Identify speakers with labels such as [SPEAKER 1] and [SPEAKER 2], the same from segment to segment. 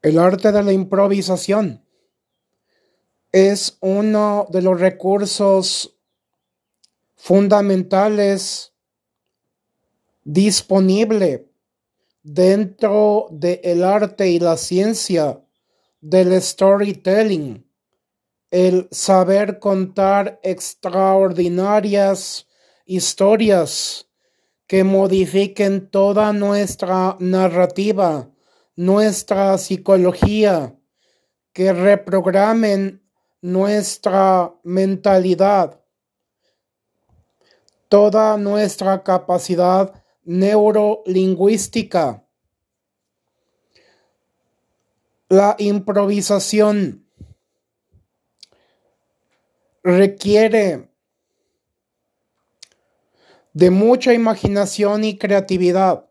[SPEAKER 1] El arte de la improvisación es uno de los recursos fundamentales disponible dentro del arte y la ciencia del storytelling, el saber contar extraordinarias historias que modifiquen toda nuestra narrativa nuestra psicología, que reprogramen nuestra mentalidad, toda nuestra capacidad neurolingüística. La improvisación requiere de mucha imaginación y creatividad.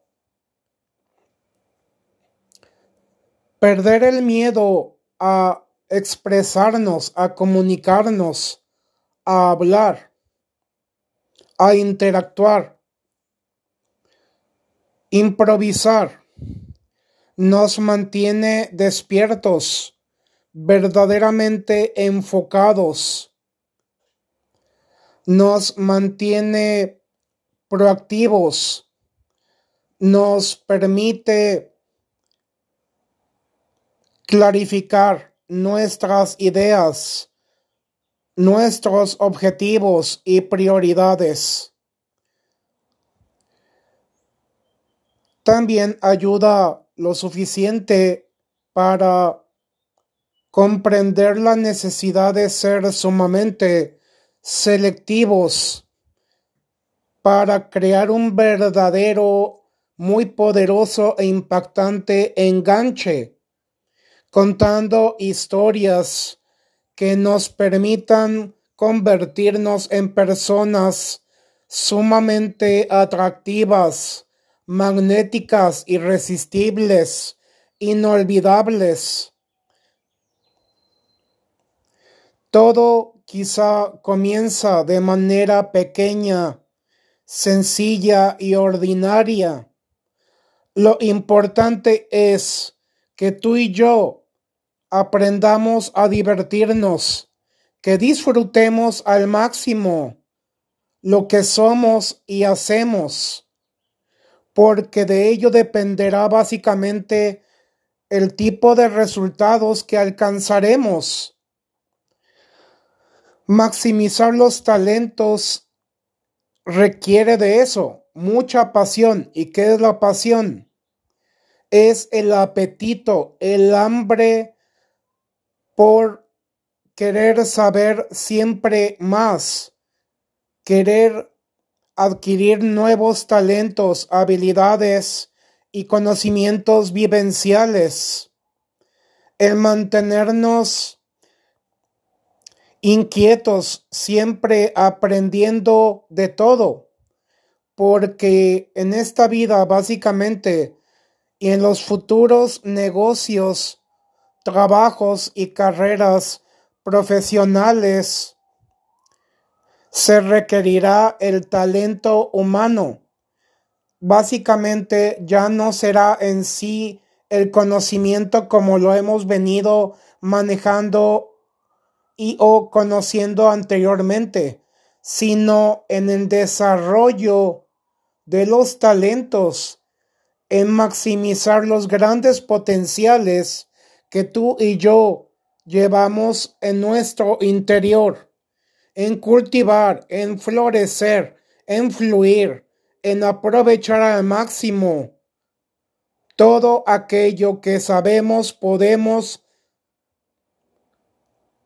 [SPEAKER 1] Perder el miedo a expresarnos, a comunicarnos, a hablar, a interactuar, improvisar, nos mantiene despiertos, verdaderamente enfocados, nos mantiene proactivos, nos permite clarificar nuestras ideas, nuestros objetivos y prioridades. También ayuda lo suficiente para comprender la necesidad de ser sumamente selectivos para crear un verdadero, muy poderoso e impactante enganche contando historias que nos permitan convertirnos en personas sumamente atractivas, magnéticas, irresistibles, inolvidables. Todo quizá comienza de manera pequeña, sencilla y ordinaria. Lo importante es que tú y yo aprendamos a divertirnos, que disfrutemos al máximo lo que somos y hacemos, porque de ello dependerá básicamente el tipo de resultados que alcanzaremos. Maximizar los talentos requiere de eso, mucha pasión. ¿Y qué es la pasión? Es el apetito, el hambre por querer saber siempre más, querer adquirir nuevos talentos, habilidades y conocimientos vivenciales, el mantenernos inquietos, siempre aprendiendo de todo, porque en esta vida básicamente y en los futuros negocios, trabajos y carreras profesionales se requerirá el talento humano. Básicamente ya no será en sí el conocimiento como lo hemos venido manejando y o conociendo anteriormente, sino en el desarrollo de los talentos en maximizar los grandes potenciales que tú y yo llevamos en nuestro interior, en cultivar, en florecer, en fluir, en aprovechar al máximo todo aquello que sabemos podemos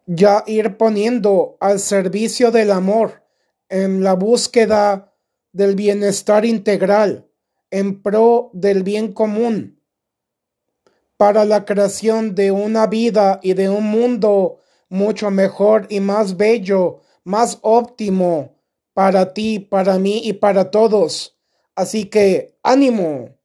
[SPEAKER 1] ya ir poniendo al servicio del amor en la búsqueda del bienestar integral en pro del bien común, para la creación de una vida y de un mundo mucho mejor y más bello, más óptimo para ti, para mí y para todos. Así que ánimo.